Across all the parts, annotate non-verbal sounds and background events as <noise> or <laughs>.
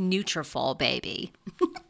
"Nutrafol, baby." <laughs>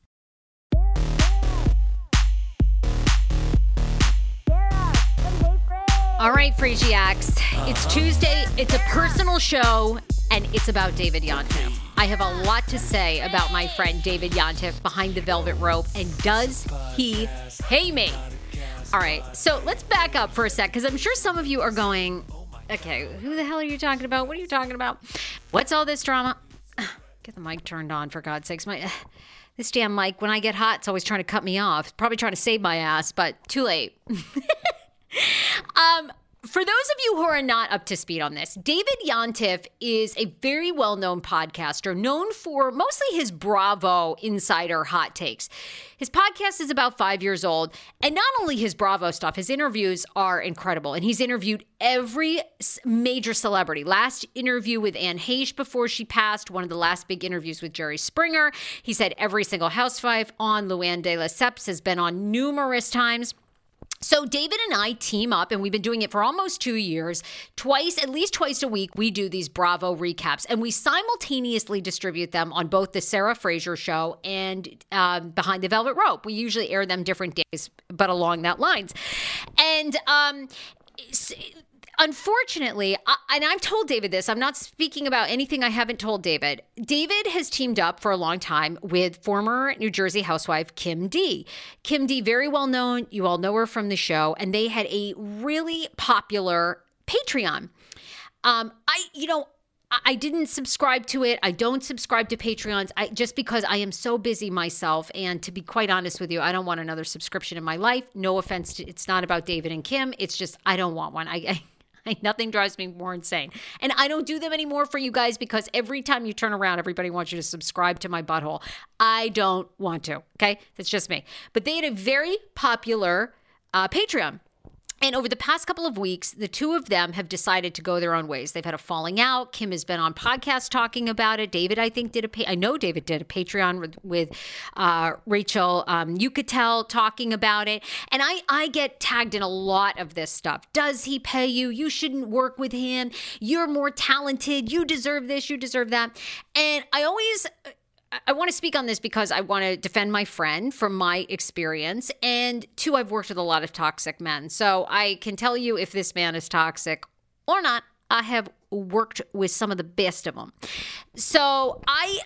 All right, Phreesiacs. It's uh-huh. Tuesday. It's a personal show, and it's about David Yontef. I have a lot to say about my friend David Yontef behind the velvet rope, and does he pay me? All right, so let's back up for a sec, because I'm sure some of you are going, okay, who the hell are you talking about? What are you talking about? What's all this drama? <sighs> Get the mic turned on, for God's sakes. My. <sighs> This damn mic, when I get hot, it's always trying to cut me off. Probably trying to save my ass, but too late. <laughs> um, for those of you who are not up to speed on this, David Yontef is a very well known podcaster, known for mostly his Bravo insider hot takes. His podcast is about five years old, and not only his Bravo stuff, his interviews are incredible. And he's interviewed every major celebrity. Last interview with Anne Heche before she passed, one of the last big interviews with Jerry Springer. He said every single housewife on Luann de Lesseps has been on numerous times. So, David and I team up, and we've been doing it for almost two years. Twice, at least twice a week, we do these Bravo recaps, and we simultaneously distribute them on both the Sarah Fraser show and um, Behind the Velvet Rope. We usually air them different days, but along that lines. And um, unfortunately, I, and I've told David this, I'm not speaking about anything I haven't told David. David has teamed up for a long time with former New Jersey housewife Kim D. Kim D, very well known. You all know her from the show, and they had a really popular Patreon. Um, I, you know, I didn't subscribe to it. I don't subscribe to Patreons I, just because I am so busy myself. And to be quite honest with you, I don't want another subscription in my life. No offense, to, it's not about David and Kim. It's just I don't want one. I, I <laughs> nothing drives me more insane. And I don't do them anymore for you guys because every time you turn around, everybody wants you to subscribe to my butthole. I don't want to. Okay, that's just me. But they had a very popular uh, Patreon and over the past couple of weeks, the two of them have decided to go their own ways. They've had a falling out. Kim has been on podcasts talking about it. David, I think, did a. I know David did a Patreon with, with uh, Rachel um, talking about it. And I, I get tagged in a lot of this stuff. Does he pay you? You shouldn't work with him. You're more talented. You deserve this. You deserve that. And I always I want to speak on this because I want to defend my friend from my experience. And two, I've worked with a lot of toxic men. So I can tell you if this man is toxic or not. I have worked with some of the best of them. So I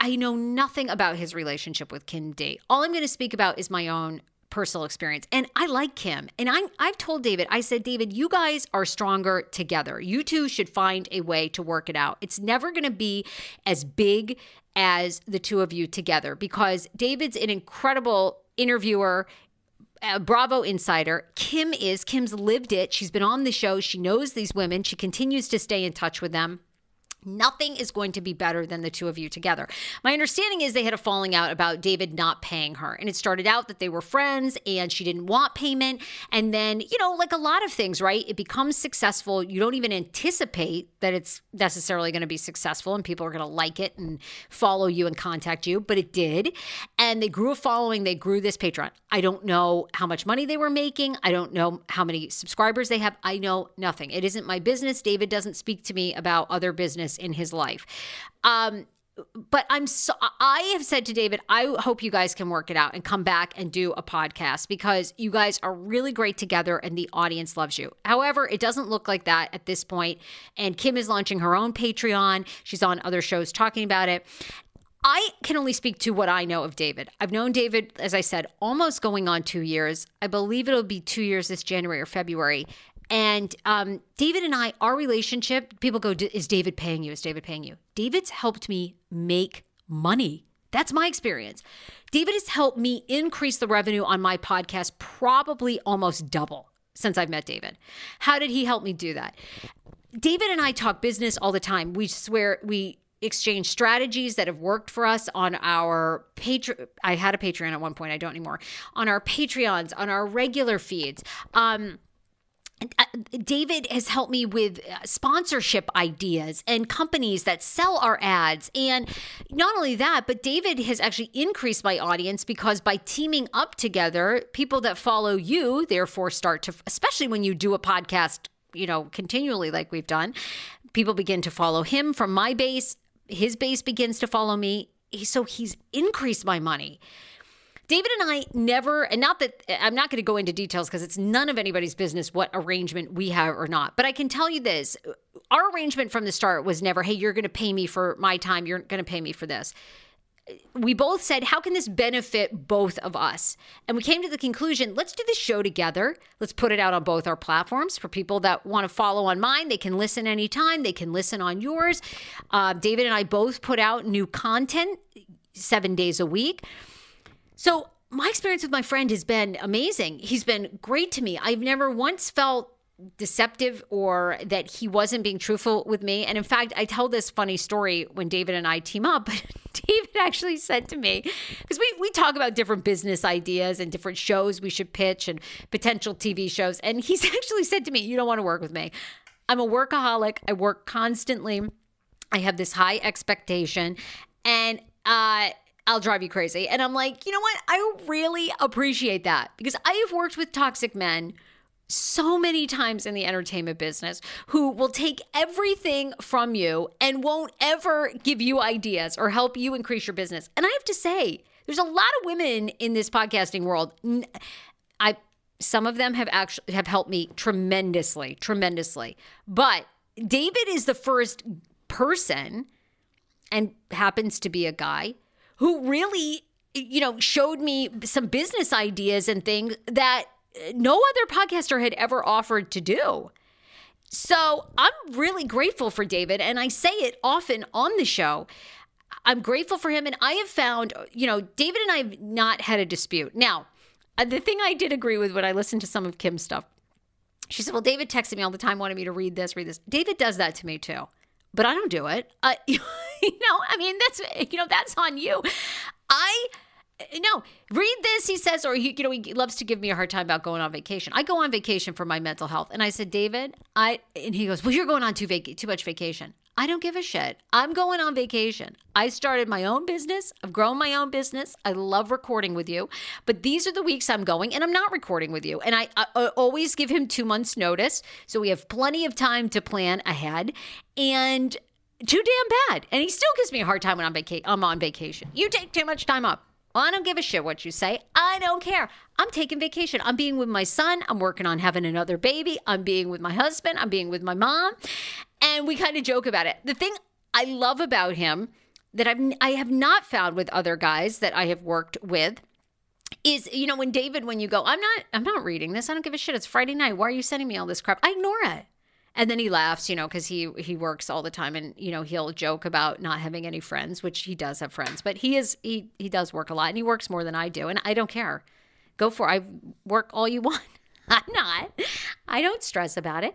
I know nothing about his relationship with Kim D. All I'm going to speak about is my own personal experience. And I like Kim. And I, I've told David, I said, David, you guys are stronger together. You two should find a way to work it out. It's never going to be as big as the two of you together because David's an incredible interviewer. Bravo insider. Kim is. Kim's lived it. She's been on the show. She knows these women. She continues to stay in touch with them. Nothing is going to be better than the two of you together. My understanding is they had a falling out about David not paying her. And it started out that they were friends and she didn't want payment. And then, you know, like a lot of things, right? It becomes successful. You don't even anticipate that it's necessarily going to be successful and people are going to like it and follow you and contact you. But it did. And they grew a following. They grew this Patreon. I don't know how much money they were making. I don't know how many subscribers they have. I know nothing. It isn't my business. David doesn't speak to me about other business in his life. Um, but I'm so I have said to David, I hope you guys can work it out and come back and do a podcast because you guys are really great together and the audience loves you. However, it doesn't look like that at this point. And Kim is launching her own Patreon. She's on other shows talking about it. I can only speak to what I know of David. I've known David, as I said, almost going on two years. I believe it'll be two years this January or February. And um, David and I, our relationship, people go, Is David paying you? Is David paying you? David's helped me make money. That's my experience. David has helped me increase the revenue on my podcast probably almost double since I've met David. How did he help me do that? David and I talk business all the time. We swear we exchange strategies that have worked for us on our Patreon. I had a Patreon at one point, I don't anymore. On our Patreons, on our regular feeds. Um, David has helped me with uh, sponsorship ideas and companies that sell our ads. And not only that, but David has actually increased my audience because by teaming up together, people that follow you therefore start to, especially when you do a podcast, you know, continually like we've done, people begin to follow him from my base. His base begins to follow me. So he's increased my money. David and I never, and not that I'm not going to go into details because it's none of anybody's business what arrangement we have or not. But I can tell you this our arrangement from the start was never, hey, you're going to pay me for my time, you're going to pay me for this. We both said, how can this benefit both of us? And we came to the conclusion, let's do the show together. Let's put it out on both our platforms for people that want to follow on mine. They can listen anytime, they can listen on yours. Uh, David and I both put out new content seven days a week. So my experience with my friend has been amazing. He's been great to me. I've never once felt deceptive or that he wasn't being truthful with me. And in fact, I tell this funny story when David and I team up. <laughs> But David actually said to me, because we, we talk about different business ideas and different shows we should pitch and potential TV shows. And he's <laughs> actually said to me, You don't want to work with me. I'm a workaholic. I work constantly. I have this high expectation. And uh I'll drive you crazy. And I'm like, you know what? I really appreciate that because I have worked with toxic men so many times in the entertainment business who will take everything from you and won't ever give you ideas or help you increase your business. And I have to say, there's a lot of women in this podcasting world. I some of them have actually have helped me tremendously, tremendously. But David is the first person and happens to be a guy who really, you know, showed me some business ideas and things that no other podcaster had ever offered to do. So I'm really grateful for David, and I say it often on the show. I'm grateful for him, and I have found, you know, David and I have not had a dispute. Now, uh, the thing I did agree with when I listened to some of Kim's stuff, she said, Well, David texted me all the time, wanted me to read this, read this. David does that to me too, but I don't do it. Uh, <laughs> you know, I mean, that's, you know, that's on you. I, no, read this, he says, or he, you know, he loves to give me a hard time about going on vacation. I go on vacation for my mental health. And I said, David, I, and he goes, Well, you're going on too, vac- too much vacation. I don't give a shit. I'm going on vacation. I started my own business. I've grown my own business. I love recording with you, but these are the weeks I'm going and I'm not recording with you. And I, I, always give him two months' notice. So we have plenty of time to plan ahead. And too damn bad. And he still gives me a hard time when I'm, vaca- I'm on vacation. You take too much time up. I don't give a shit what you say. I don't care. I'm taking vacation. I'm being with my son. I'm working on having another baby. I'm being with my husband. I'm being with my mom. And we kind of joke about it. The thing I love about him that I've, I have not found with other guys that I have worked with is you know when David when you go I'm not I'm not reading this. I don't give a shit. It's Friday night. Why are you sending me all this crap? I ignore it. And then he laughs you know because he he works all the time and you know he'll joke about not having any friends which he does have friends but he is he he does work a lot and he works more than I do and I don't care. Go for it. I work all you <laughs> want. I'm not. I don't stress about it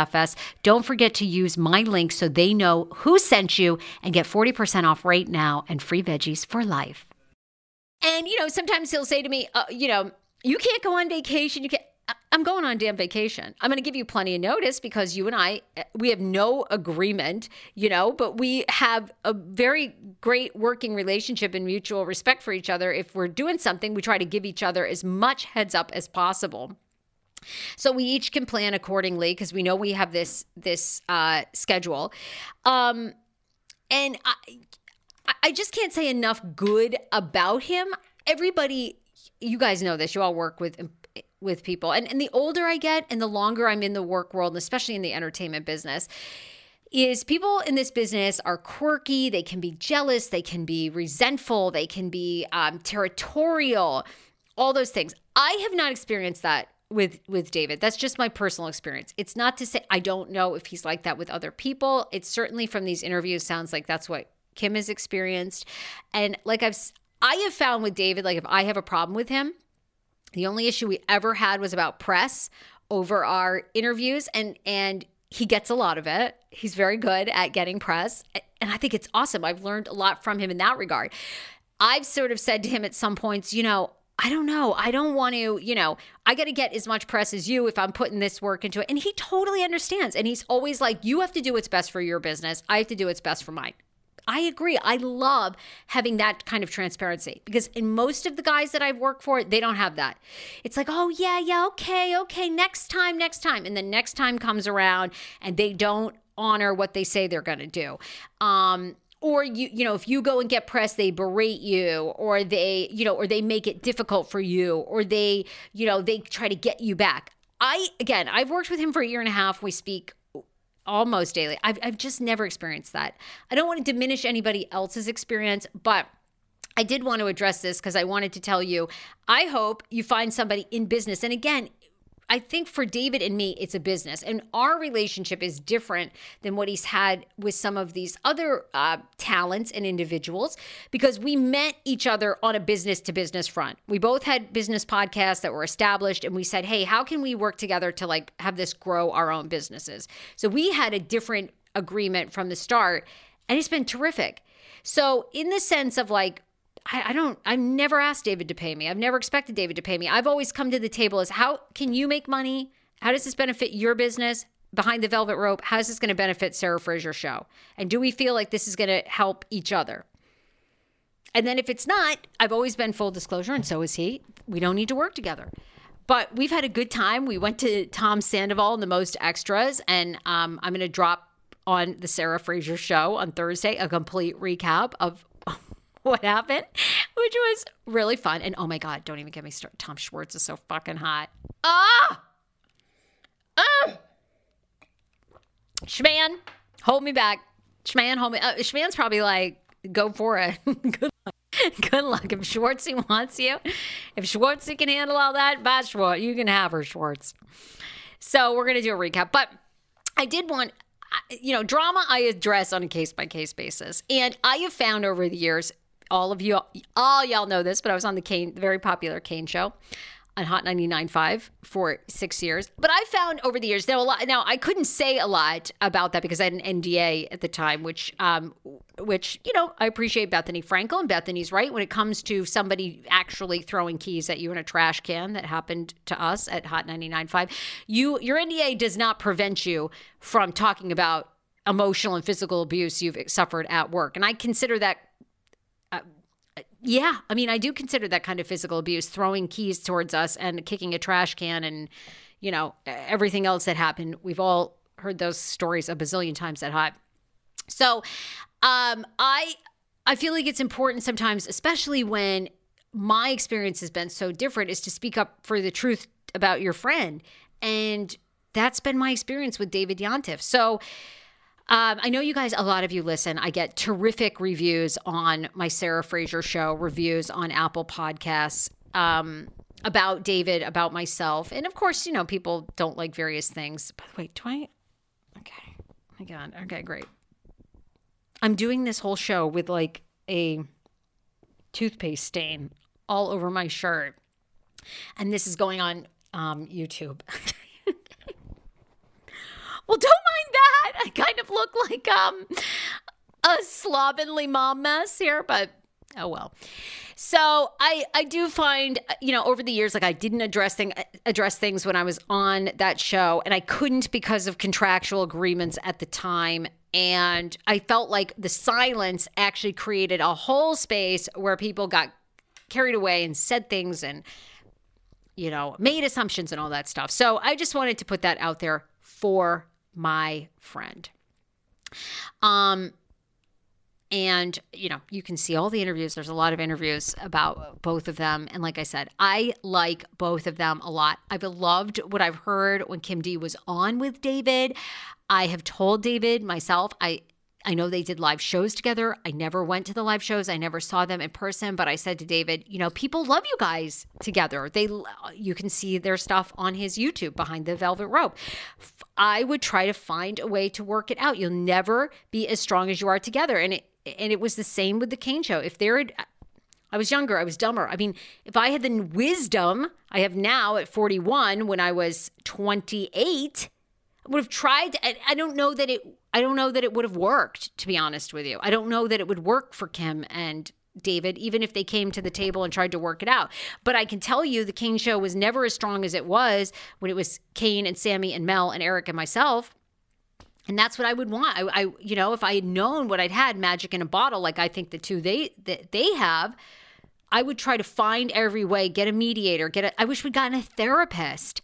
Don't forget to use my link so they know who sent you and get 40% off right now and free veggies for life. And, you know, sometimes he'll say to me, uh, you know, you can't go on vacation. You can't. I'm going on damn vacation. I'm going to give you plenty of notice because you and I, we have no agreement, you know, but we have a very great working relationship and mutual respect for each other. If we're doing something, we try to give each other as much heads up as possible. So we each can plan accordingly because we know we have this this uh, schedule, um, and I, I just can't say enough good about him. Everybody, you guys know this. You all work with with people. And, and the older I get and the longer I'm in the work world, and especially in the entertainment business, is people in this business are quirky, they can be jealous, they can be resentful, they can be um, territorial, all those things. I have not experienced that with with David. That's just my personal experience. It's not to say I don't know if he's like that with other people. It certainly from these interviews sounds like that's what Kim has experienced. And like I've I have found with David like if I have a problem with him, the only issue we ever had was about press over our interviews and and he gets a lot of it. He's very good at getting press and I think it's awesome. I've learned a lot from him in that regard. I've sort of said to him at some points, you know, I don't know. I don't want to, you know, I got to get as much press as you if I'm putting this work into it. And he totally understands. And he's always like, you have to do what's best for your business. I have to do what's best for mine. I agree. I love having that kind of transparency because in most of the guys that I've worked for, they don't have that. It's like, oh, yeah, yeah, okay, okay, next time, next time. And the next time comes around and they don't honor what they say they're going to do. Um, or you you know if you go and get press they berate you or they you know or they make it difficult for you or they you know they try to get you back i again i've worked with him for a year and a half we speak almost daily. I've, I've just never experienced that. I don't want to diminish anybody else's experience, but I did want to address this because I wanted to tell you I hope you find somebody in business. And again, I think for David and me, it's a business, and our relationship is different than what he's had with some of these other uh, talents and individuals because we met each other on a business to business front. We both had business podcasts that were established, and we said, "Hey, how can we work together to like have this grow our own businesses?" So we had a different agreement from the start, and it's been terrific. So in the sense of like I, I don't, I've never asked David to pay me. I've never expected David to pay me. I've always come to the table as how can you make money? How does this benefit your business? Behind the velvet rope, how is this going to benefit Sarah Fraser show? And do we feel like this is going to help each other? And then if it's not, I've always been full disclosure, and so is he. We don't need to work together. But we've had a good time. We went to Tom Sandoval and the Most Extras, and um, I'm going to drop on the Sarah Fraser show on Thursday a complete recap of <laughs> what happened, which was really fun. And oh my God, don't even get me started. Tom Schwartz is so fucking hot. Ah! Ah! Schman, hold me back. Schman, hold me. Uh, Schman's probably like, go for it. <laughs> Good luck. Good luck. If Schwartzy wants you, if Schwartzy can handle all that, bye, Schwartz. You can have her, Schwartz. So we're going to do a recap. But I did want, you know, drama I address on a case by case basis. And I have found over the years, all of you, all y'all know this, but I was on the Kane, the very popular Kane show on Hot 99.5 for six years. But I found over the years, now, a lot, now I couldn't say a lot about that because I had an NDA at the time, which, um, which, you know, I appreciate Bethenny Frankel and Bethenny's right when it comes to somebody actually throwing keys at you in a trash can that happened to us at Hot 99.5. You, your NDA does not prevent you from talking about emotional and physical abuse you've suffered at work. And I consider that yeah, I mean, I do consider that kind of physical abuse, throwing keys towards us and kicking a trash can and, you know, everything else that happened. We've all heard those stories a bazillion times at hot. So, um, I I feel like it's important sometimes, especially when my experience has been so different, is to speak up for the truth about your friend. And that's been my experience with David Yontef. So um, I know you guys, a lot of you listen. I get terrific reviews on my Sarah Fraser show, reviews on Apple Podcasts um, about David, about myself. And of course, you know, people don't like various things. By the way, do I? Okay. My God. Okay, great. I'm doing this whole show with like a toothpaste stain all over my shirt. And this is going on um, YouTube. <laughs> Well, don't mind that. I kind of look like um a slovenly mom mess here, but oh well. So I I do find you know over the years like I didn't address thing address things when I was on that show and I couldn't because of contractual agreements at the time and I felt like the silence actually created a whole space where people got carried away and said things and you know made assumptions and all that stuff. So I just wanted to put that out there for my friend. Um and, you know, you can see all the interviews. There's a lot of interviews about both of them. And like I said, I like both of them a lot. I've loved what I've heard when Kim D was on with David. I have told David myself, I I know they did live shows together. I never went to the live shows. I never saw them in person, but I said to David, you know, people love you guys together. They you can see their stuff on his YouTube behind the velvet rope. I would try to find a way to work it out. You'll never be as strong as you are together. And it and it was the same with the Kane show. If there had I was younger, I was dumber. I mean, if I had the wisdom I have now at 41 when I was 28, I would have tried. I, I don't know that it. I don't know that it would have worked. To be honest with you, I don't know that it would work for Kim and David, even if they came to the table and tried to work it out. But I can tell you, the Kane show was never as strong as it was when it was Kane and Sammy and Mel and Eric and myself. And that's what I would want. I, I, you know, if I had known what I'd had, magic in a bottle, like I think the two they that they have, I would try to find every way, get a mediator, get a. I wish we'd gotten a therapist.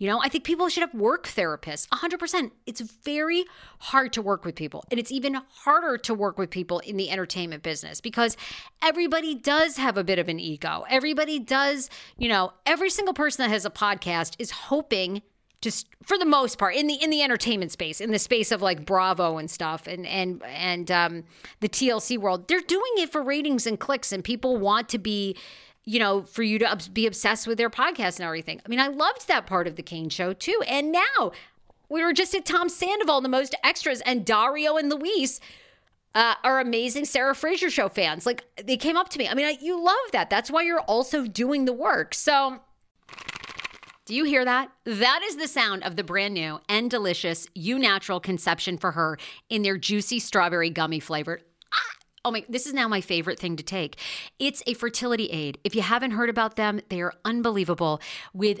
You know, I think people should have work therapists 100%. It's very hard to work with people. And it's even harder to work with people in the entertainment business because everybody does have a bit of an ego. Everybody does, you know, every single person that has a podcast is hoping just for the most part in the in the entertainment space in the space of like bravo and stuff and and and um the tlc world they're doing it for ratings and clicks and people want to be you know, for you to be obsessed with their podcast and everything. I mean, I loved that part of the Kane show too. And now we were just at Tom Sandoval, the most extras, and Dario and Luis uh, are amazing Sarah Fraser show fans. Like they came up to me. I mean, I, you love that. That's why you're also doing the work. So, do you hear that? That is the sound of the brand new and delicious Eu Natural Conception for Her in their juicy strawberry gummy flavor. Oh my, this is now my favorite thing to take. It's a fertility aid. If you haven't heard about them, they are unbelievable with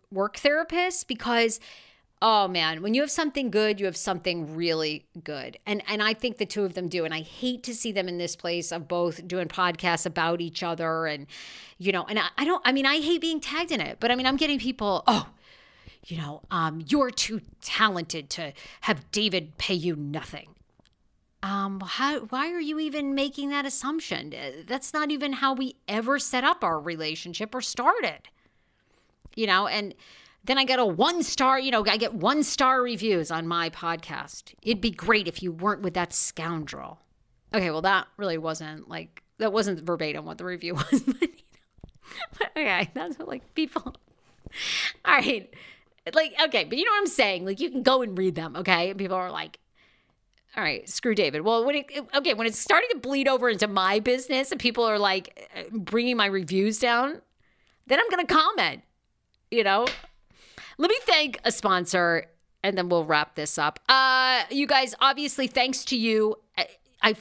work therapists because oh man when you have something good you have something really good. And and i think the two of them do. And i hate to see them in this place of both doing podcasts about each other and you know and i, I don't i mean i hate being tagged in it but i mean i'm getting people oh you know um you're too talented to have david pay you nothing. Um how why are you even making that assumption? That's not even how we ever set up our relationship or started you know and then I get a one star, you know, I get one star reviews on my podcast. It'd be great if you weren't with that scoundrel. Okay, well, that really wasn't like, that wasn't verbatim what the review <laughs> was. but, you know, but okay, that's what like people. <laughs> All right. Like, okay, but you know what I'm saying? Like, you can go and read them, okay? And people are like, all right, screw David. Well, when it okay, when it's starting to bleed over into my business and people are like uh, bringing my reviews down, then I'm going to comment. You know, let me thank a sponsor, and then we'll wrap this up. Uh, you guys, obviously, thanks to you, I, I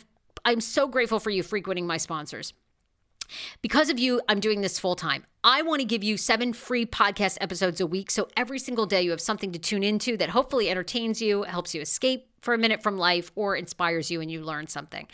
I'm so grateful for you frequenting my sponsors. Because of you, I'm doing this full time. I want to give you seven free podcast episodes a week. So every single day, you have something to tune into that hopefully entertains you, helps you escape for a minute from life, or inspires you and you learn something.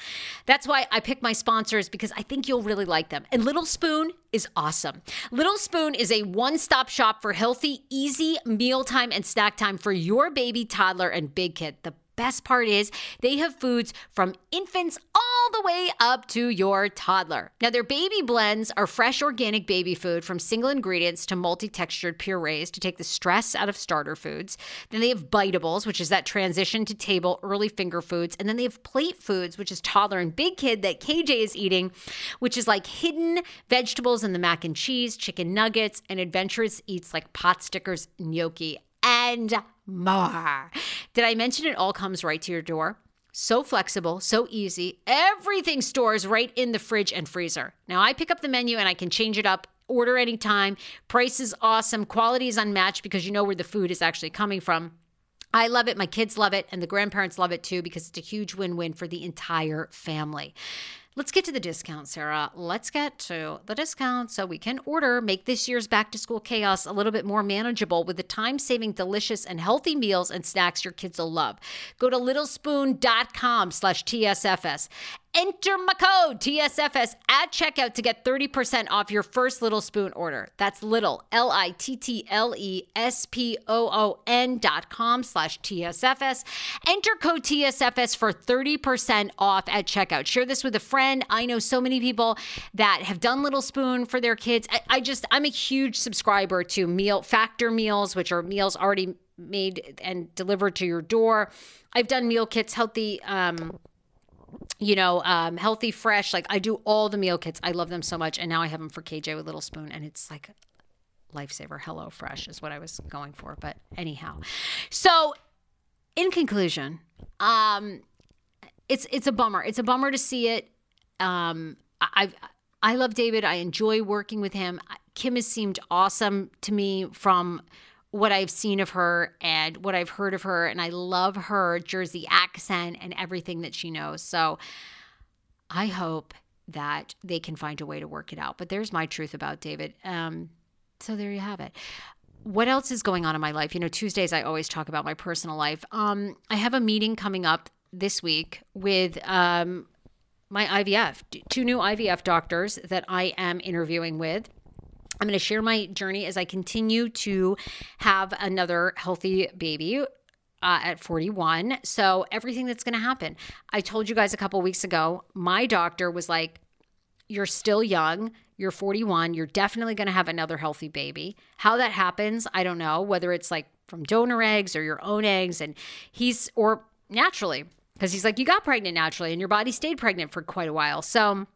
That's why I pick my sponsors because I think you'll really like them. And Little Spoon is awesome. Little Spoon is a one stop shop for healthy, easy mealtime and snack time for your baby, toddler, and big kid. The best part is they have foods from infants all the way up to your toddler. Now, their baby blends are fresh organic baby food from single ingredients to multi textured purees to take the stress out of starter foods. Then they have biteables, which is that transition to table early finger foods. And then they have plate foods, which is toddler and big kid that KJ is eating, which is like hidden vegetables in the mac and cheese, chicken nuggets, and adventurous eats like pot stickers, gnocchi, and more. Did I mention it all comes right to your door? So flexible, so easy. Everything stores right in the fridge and freezer. Now I pick up the menu and I can change it up, order anytime. Price is awesome, quality is unmatched because you know where the food is actually coming from. I love it. My kids love it, and the grandparents love it too because it's a huge win win for the entire family. Let's get to the discount, Sarah. Let's get to the discount so we can order, make this year's back to school chaos a little bit more manageable with the time saving, delicious, and healthy meals and snacks your kids will love. Go to littlespoon.com slash TSFS Enter my code TSFS at checkout to get 30% off your first Little Spoon order. That's little, L I T T L E S P O O N dot com slash TSFS. Enter code TSFS for 30% off at checkout. Share this with a friend. I know so many people that have done Little Spoon for their kids. I, I just, I'm a huge subscriber to Meal Factor meals, which are meals already made and delivered to your door. I've done meal kits, healthy, um, you know, um, healthy, fresh. Like I do all the meal kits. I love them so much. And now I have them for KJ with Little Spoon, and it's like lifesaver. Hello Fresh is what I was going for. But anyhow, so in conclusion, um, it's it's a bummer. It's a bummer to see it. Um, I I love David. I enjoy working with him. Kim has seemed awesome to me from what I've seen of her and what I've heard of her. And I love her Jersey accent and everything that she knows. So I hope that they can find a way to work it out. But there's my truth about David. Um, so there you have it. What else is going on in my life? You know, Tuesdays I always talk about my personal life. Um, I have a meeting coming up this week with um, my IVF, two new IVF doctors that I am interviewing with. I'm going to share my journey as I continue to have another healthy baby. Uh, at 41. So, everything that's going to happen. I told you guys a couple weeks ago, my doctor was like, You're still young. You're 41. You're definitely going to have another healthy baby. How that happens, I don't know, whether it's like from donor eggs or your own eggs. And he's, or naturally, because he's like, You got pregnant naturally and your body stayed pregnant for quite a while. So,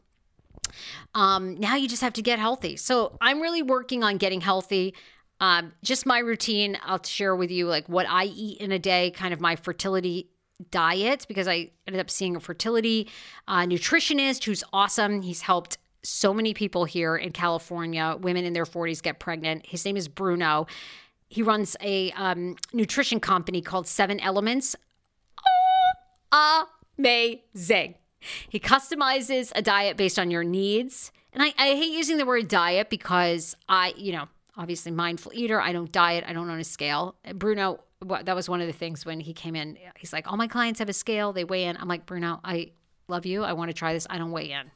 um, now you just have to get healthy. So I'm really working on getting healthy. Um, just my routine. I'll share with you like what I eat in a day, kind of my fertility diet, because I ended up seeing a fertility uh, nutritionist who's awesome. He's helped so many people here in California, women in their 40s get pregnant. His name is Bruno. He runs a um, nutrition company called Seven Elements. Oh, amazing. He customizes a diet based on your needs. And I, I hate using the word diet because I, you know, obviously mindful eater. I don't diet. I don't own a scale. Bruno, that was one of the things when he came in. He's like, all my clients have a scale. They weigh in. I'm like, Bruno, I love you. I want to try this. I don't weigh in.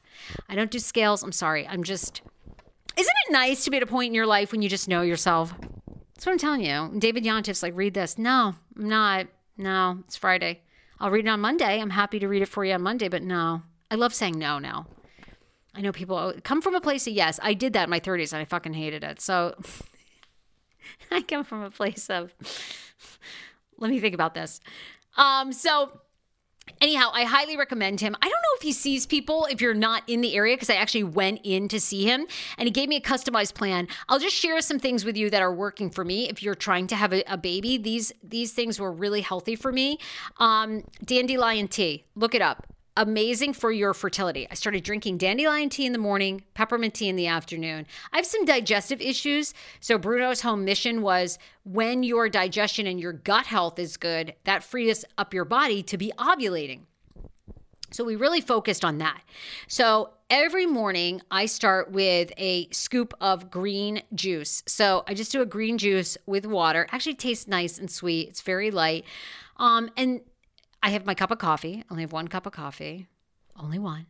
I don't do scales. I'm sorry. I'm just, isn't it nice to be at a point in your life when you just know yourself? That's what I'm telling you. David Yontef's like, read this. No, I'm not. No, it's Friday. I'll read it on Monday. I'm happy to read it for you on Monday, but no. I love saying no now. I know people come from a place of yes. I did that in my 30s and I fucking hated it. So <laughs> I come from a place of, <laughs> let me think about this. Um, so anyhow, I highly recommend him. I don't know if he sees people if you're not in the area because I actually went in to see him and he gave me a customized plan. I'll just share some things with you that are working for me. If you're trying to have a, a baby, these these things were really healthy for me. Um, dandelion tea, look it up amazing for your fertility. I started drinking dandelion tea in the morning, peppermint tea in the afternoon. I have some digestive issues. So, Bruno's home mission was when your digestion and your gut health is good, that frees up your body to be ovulating. So, we really focused on that. So, every morning I start with a scoop of green juice. So, I just do a green juice with water. Actually, tastes nice and sweet, it's very light. Um, and I have my cup of coffee. I only have one cup of coffee, only one.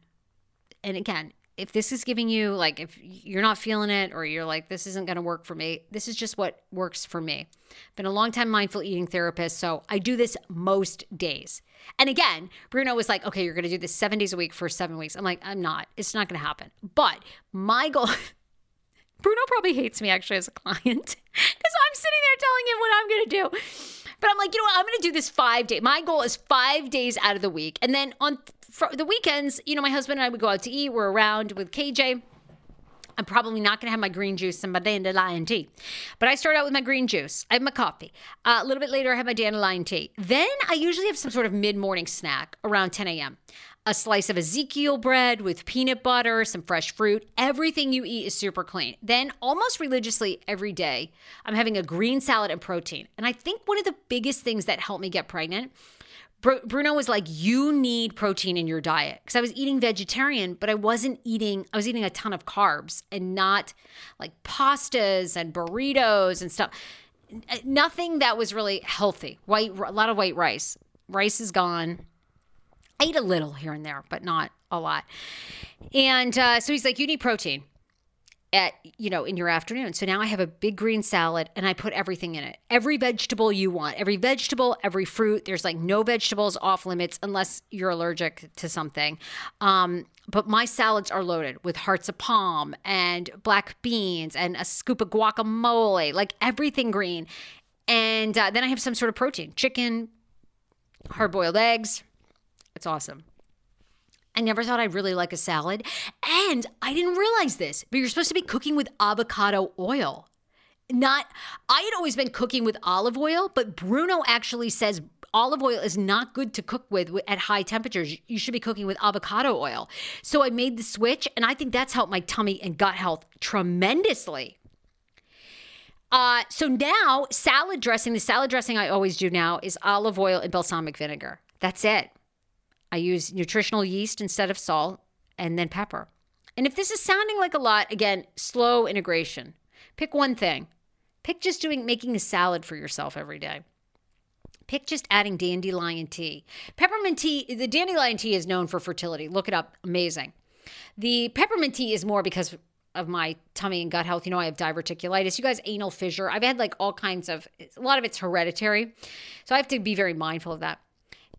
And again, if this is giving you like if you're not feeling it or you're like this isn't going to work for me this is just what works for me. I've been a long time mindful eating therapist so i do this most days. And again bruno was like okay you're going to do this seven days a week for seven weeks. I'm like i'm not. It's not going to happen. But my goal <laughs> bruno probably hates me actually as a client <laughs> because i'm sitting there telling him what i'm going to do but I'm like, you know what? I'm going to do this five days. My goal is five days out of the week. And then on the weekends, you know, my husband and I would go out to eat. We're around with KJ. I'm probably not going to have my green juice and my dandelion tea. But I start out with my green juice. I have my coffee. Uh, a little bit later, I have my dandelion tea. Then I usually have some sort of mid morning snack around 10 a.m a slice of Ezekiel bread with peanut butter, some fresh fruit. Everything you eat is super clean. Then, almost religiously every day, I'm having a green salad and protein. And I think one of the biggest things that helped me get pregnant. Bruno was like, You need protein in your diet. Because I was eating vegetarian, but I wasn't eating, I was eating a ton of carbs and not like pastas and burritos and stuff. Uh, nothing that was really healthy. White, a lot of white rice. Rice is gone I eat a little here and there, but not a lot. And uh, so he's like, you need protein at you know in your afternoon. So now i have a big green salad and i put everything in it. Every vegetable you want every vegetable every fruit there's like no vegetables off limits unless you're allergic to something. Um, but my salads are loaded with hearts of palm and black beans and a scoop of guacamole like everything green. And uh, then i have some sort of protein chicken hard boiled eggs it's awesome. I never thought I'd really like a salad. And I didn't realize this, but you're supposed to be cooking with avocado oil. Not, I had always been cooking with olive oil, but Bruno actually says olive oil is not good to cook with at high temperatures. You should be cooking with avocado oil. So I made the switch, and I think that's helped my tummy and gut health tremendously. Uh, so now, salad dressing, the salad dressing I always do now is olive oil and balsamic vinegar. That's it. I use nutritional yeast instead of salt and then pepper. And if this is sounding like a lot, again, slow integration. Pick one thing. Pick just doing making a salad for yourself every day. Pick just adding dandelion tea. Peppermint tea, the dandelion tea is known for fertility. Look it up, amazing. The peppermint tea is more because of my tummy and gut health. You know, I have diverticulitis. You guys, anal fissure. I've had like all kinds of, a lot of it's hereditary. So I have to be very mindful of that.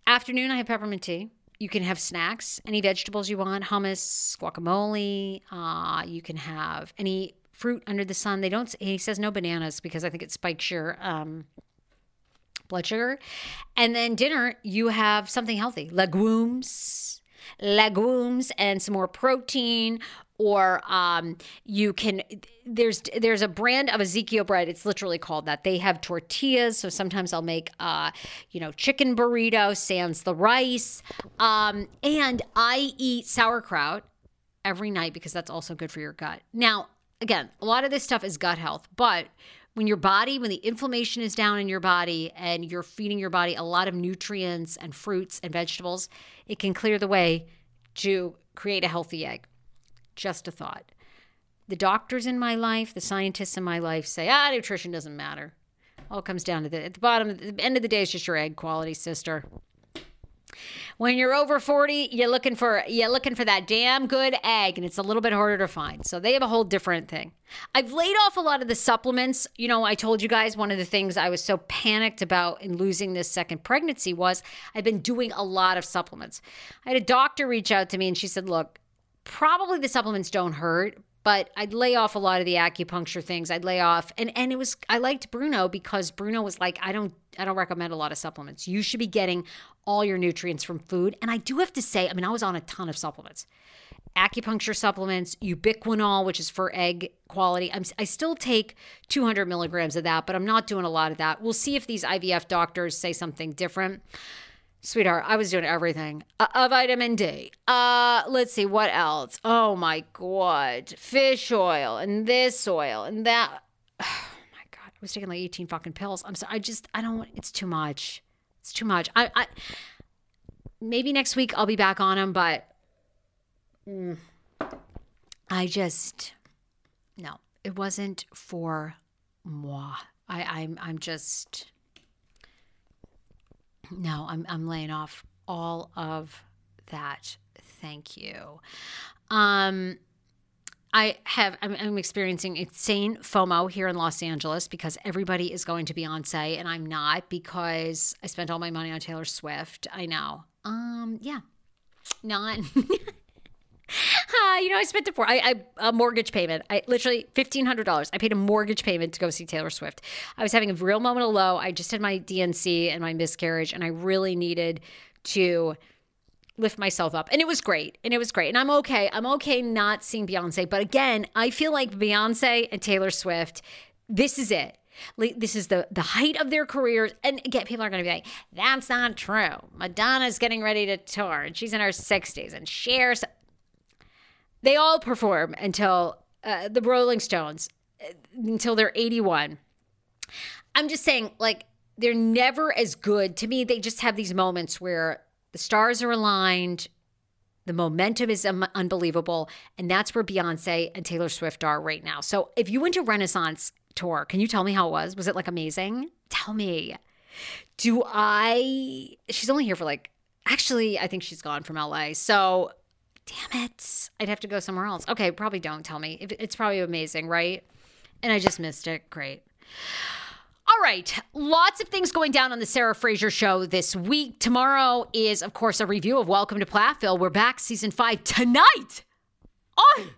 Afternoon, I have peppermint tea you can have snacks, any vegetables you want, hummus, guacamole. Uh, you can have any fruit under the sun. They don't. He says no bananas because I think it spikes your um, blood sugar. And then dinner, you have something healthy: legumes, legumes, and some more protein or um, you can there's there's a brand of Ezekiel bread. It's literally called that. They have tortillas, so sometimes I'll make uh, you know chicken burrito, sans the rice, um, and I eat sauerkraut every night because that's also good for your gut. Now, again, a lot of this stuff is gut health, but when your body, when the inflammation is down in your body and you're feeding your body a lot of nutrients and fruits and vegetables, it can clear the way to create a healthy egg. Just a thought. The doctors in my life, the scientists in my life say, ah, nutrition doesn't matter. All comes down to the at the bottom, at the end of the day, it's just your egg quality, sister. When you're over 40, you're looking for you're looking for that damn good egg, and it's a little bit harder to find. So they have a whole different thing. I've laid off a lot of the supplements. You know, I told you guys one of the things I was so panicked about in losing this second pregnancy was I've been doing a lot of supplements. I had a doctor reach out to me and she said, Look, probably the supplements don't hurt, but I'd lay off a lot of the acupuncture things. I'd lay off and and it was I liked Bruno because Bruno was like, I don't I don't recommend a lot of supplements. You should be getting all your nutrients from food. And I do have to say, I mean, I was on a ton of supplements. Acupuncture supplements, ubiquinol, which is for egg quality. I'm, I still take 200 milligrams of that, but I'm not doing a lot of that. We'll see if these IVF doctors say something different. Sweetheart, I was doing everything. Uh, uh, vitamin D. Uh, let's see what else. Oh my god, fish oil and this oil and that. <sighs> Oh my god, I was taking like eighteen fucking pills. I'm sorry. I just I don't. It's too much. It's too much. I, I maybe next week I'll be back on them, but mm, I just no. It wasn't for moi. I, I'm I'm just no, I'm I'm laying off all of that. Thank you. Um I have I'm, I'm, experiencing insane FOMO here in Los Angeles because everybody is going to Beyonce and I'm not because I spent all my money on Taylor Swift. I know. Um yeah. Not <laughs> <laughs> uh, you know, I spent it for I, I a mortgage payment. I literally fifteen hundred dollars. I paid a mortgage payment to go see Taylor Swift. I was having a real moment of low. I just had my DNC and my miscarriage, and I really needed to lift myself up. And it was great. And it was great. And I'm okay. I'm okay not seeing Beyonce. But again, I feel like Beyonce and Taylor Swift, this is it. Like, This is the the height of their careers, and again, people are going to be like, "That's not true." Madonna's getting ready to tour, and she's in her sixties, and Cher's they all perform until uh, the Rolling Stones, uh, until they're 81. I'm just saying, like, they're never as good. To me, they just have these moments where the stars are aligned, the momentum is um, unbelievable. And that's where Beyonce and Taylor Swift are right now. So if you went to Renaissance tour, can you tell me how it was? Was it like amazing? Tell me. Do I, she's only here for like, actually, I think she's gone from LA. So damn it, I'd have to go somewhere else. Okay, probably don't tell me. It's probably amazing, right? And I just missed it. Great. All right, lots of things going down on the Sarah Fraser show this week. Tomorrow is, of course, a review of Welcome to Plathville. We're back season five tonight. Oh,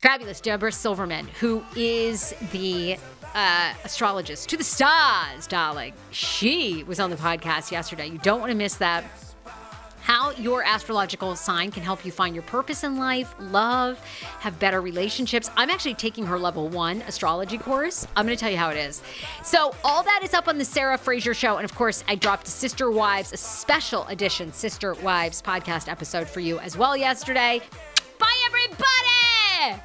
fabulous Debra Silverman, who is the uh, astrologist to the stars, darling. She was on the podcast yesterday. You don't want to miss that how your astrological sign can help you find your purpose in life, love, have better relationships. I'm actually taking her level one astrology course. I'm going to tell you how it is. So, all that is up on the Sarah Fraser Show. And of course, I dropped Sister Wives, a special edition Sister Wives podcast episode for you as well yesterday. Bye, everybody.